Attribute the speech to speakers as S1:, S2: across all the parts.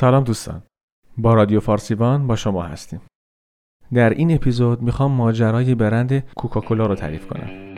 S1: سلام دوستان. با رادیو فارسیوان با شما هستیم. در این اپیزود می‌خوام ماجرای برند کوکاکولا رو تعریف کنم.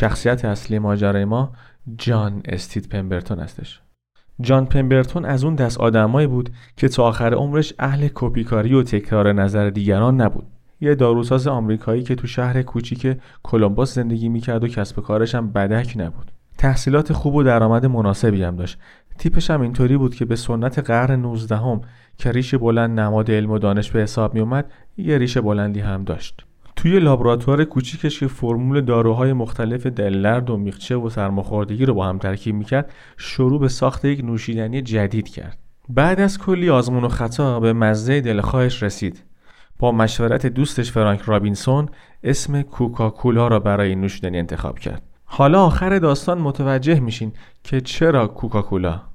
S1: شخصیت اصلی ماجرای ما جان استید پمبرتون هستش. جان پمبرتون از اون دست آدمایی بود که تا آخر عمرش اهل کپیکاری و تکرار نظر دیگران نبود. یه داروساز آمریکایی که تو شهر کوچیک کلمبوس زندگی می‌کرد و کسب کارش هم بدک نبود. تحصیلات خوب و درآمد مناسبی هم داشت. تیپش هم اینطوری بود که به سنت قرن 19 هم که ریش بلند نماد علم و دانش به حساب می اومد یه ریش بلندی هم داشت. توی لابراتوار کوچیکش که فرمول داروهای مختلف دلرد و میخچه و سرماخوردگی رو با هم ترکیب می‌کرد شروع به ساخت یک نوشیدنی جدید کرد. بعد از کلی آزمون و خطا به مزه دلخواهش رسید. با مشورت دوستش فرانک رابینسون اسم کوکاکولا را برای این نوشیدنی انتخاب کرد. حالا آخر داستان متوجه میشین که چرا کوکاکولا؟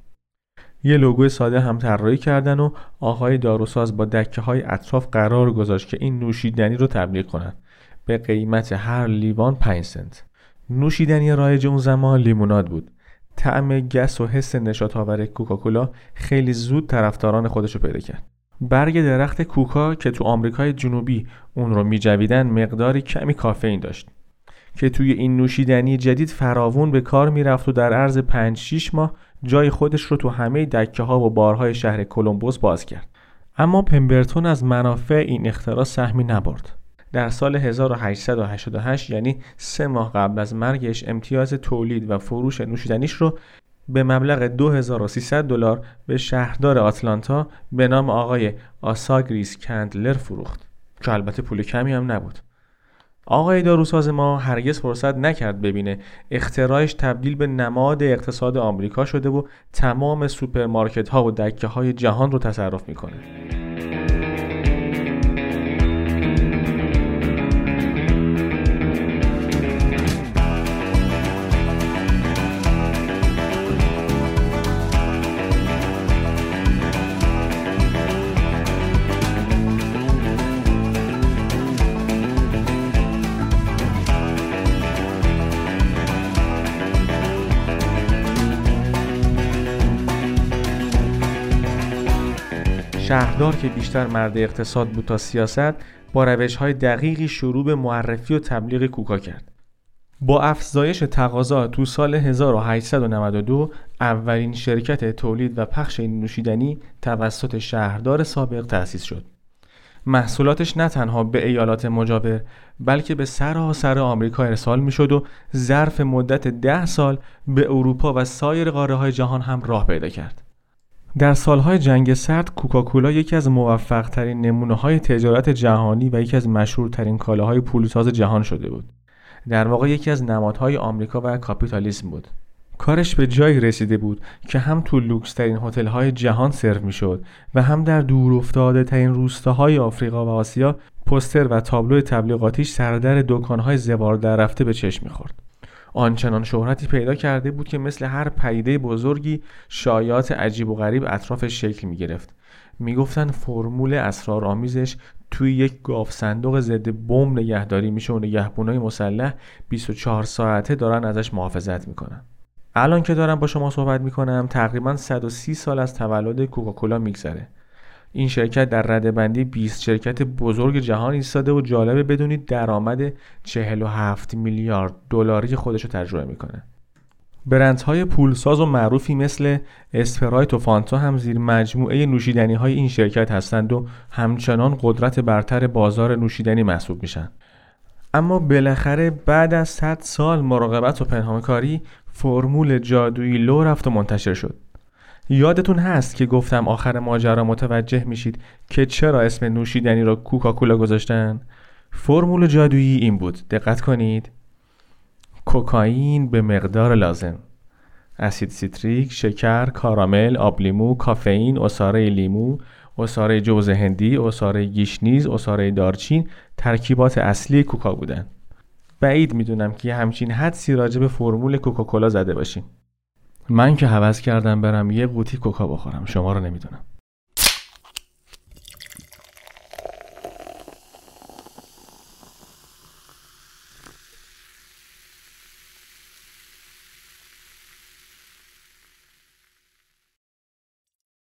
S1: یه لوگو ساده هم طراحی کردن و آقای داروساز با دکه های اطراف قرار گذاشت که این نوشیدنی رو تبلیغ کنن به قیمت هر لیوان 5 سنت. نوشیدنی رایج اون زمان لیموناد بود. طعم گس و حس نشاط آور کوکاکولا خیلی زود طرفداران خودشو پیدا کرد. برگ درخت کوکا که تو آمریکای جنوبی اون رو میجویدن مقداری کمی کافئین داشت. که توی این نوشیدنی جدید فراوون به کار می‌رفت و در عرض 5 6 ماه جای خودش رو تو همه دکه ها و بارهای شهر کلمبوس باز کرد. اما پمبرتون از منافع این اختراع سهمی نبرد. در سال 1888 یعنی سه ماه قبل از مرگش امتیاز تولید و فروش نوشیدنیش رو به مبلغ 2300 دلار به شهردار آتلانتا به نام آقای آساگریس کندلر فروخت که البته پول کمی هم نبود. آقای داروساز ما هرگز فرصت نکرد ببینه اختراعش تبدیل به نماد اقتصاد آمریکا شده و تمام سوپرمارکت ها و دکه های جهان رو تصرف می‌کنه. شهردار که بیشتر مرد اقتصاد بود تا سیاست با روش های دقیقی شروع به معرفی و تبلیغ کوکا کرد. با افزایش تقاضا تو سال 1892 اولین شرکت تولید و پخش این نوشیدنی توسط شهردار سابق تأسیس شد. محصولاتش نه تنها به ایالات مجاور بلکه به سراسر آمریکا ارسال می شد و ظرف مدت ده سال به اروپا و سایر قاره های جهان هم راه پیدا کرد. در سالهای جنگ سرد کوکاکولا یکی از موفق ترین نمونه های تجارت جهانی و یکی از مشهورترین کالاهای پولساز جهان شده بود. در واقع یکی از نمادهای آمریکا و کاپیتالیسم بود. کارش به جایی رسیده بود که هم تو لوکس ترین هتل های جهان سرو می شد و هم در دور افتاده ترین روستاهای آفریقا و آسیا پستر و تابلو تبلیغاتیش سردر دکانهای زوار در رفته به چشم می‌خورد. آنچنان شهرتی پیدا کرده بود که مثل هر پیده بزرگی شایعات عجیب و غریب اطرافش شکل می گرفت. می‌گفتن فرمول اسرارآمیزش توی یک گاف صندوق ضد بمب نگهداری میشه و نگهبونای مسلح 24 ساعته دارن ازش محافظت می‌کنن. الان که دارم با شما صحبت می‌کنم تقریبا 130 سال از تولد کوکاکولا میگذره. این شرکت در رده بندی 20 شرکت بزرگ جهان ایستاده و جالبه بدونید درآمد 47 میلیارد دلاری خودش رو تجربه می‌کنه. برندهای پولساز و معروفی مثل اسپرایت و فانتا هم زیر مجموعه نوشیدنی های این شرکت هستند و همچنان قدرت برتر بازار نوشیدنی محسوب میشن. اما بالاخره بعد از 100 سال مراقبت و پنهانکاری فرمول جادویی لو رفت و منتشر شد. یادتون هست که گفتم آخر ماجرا متوجه میشید که چرا اسم نوشیدنی را کوکاکولا گذاشتن؟ فرمول جادویی این بود دقت کنید کوکائین به مقدار لازم اسید سیتریک، شکر، کارامل، آب لیمو، کافئین، عصاره لیمو، عصاره جوز هندی، عصاره گشنیز، عصاره دارچین ترکیبات اصلی کوکا بودن. بعید می‌دونم که همچین حدسی راجع به فرمول کوکاکولا زده باشین. من که هوس کردم برم یه قوطی کوکا بخورم. شما رو نمی‌دونم.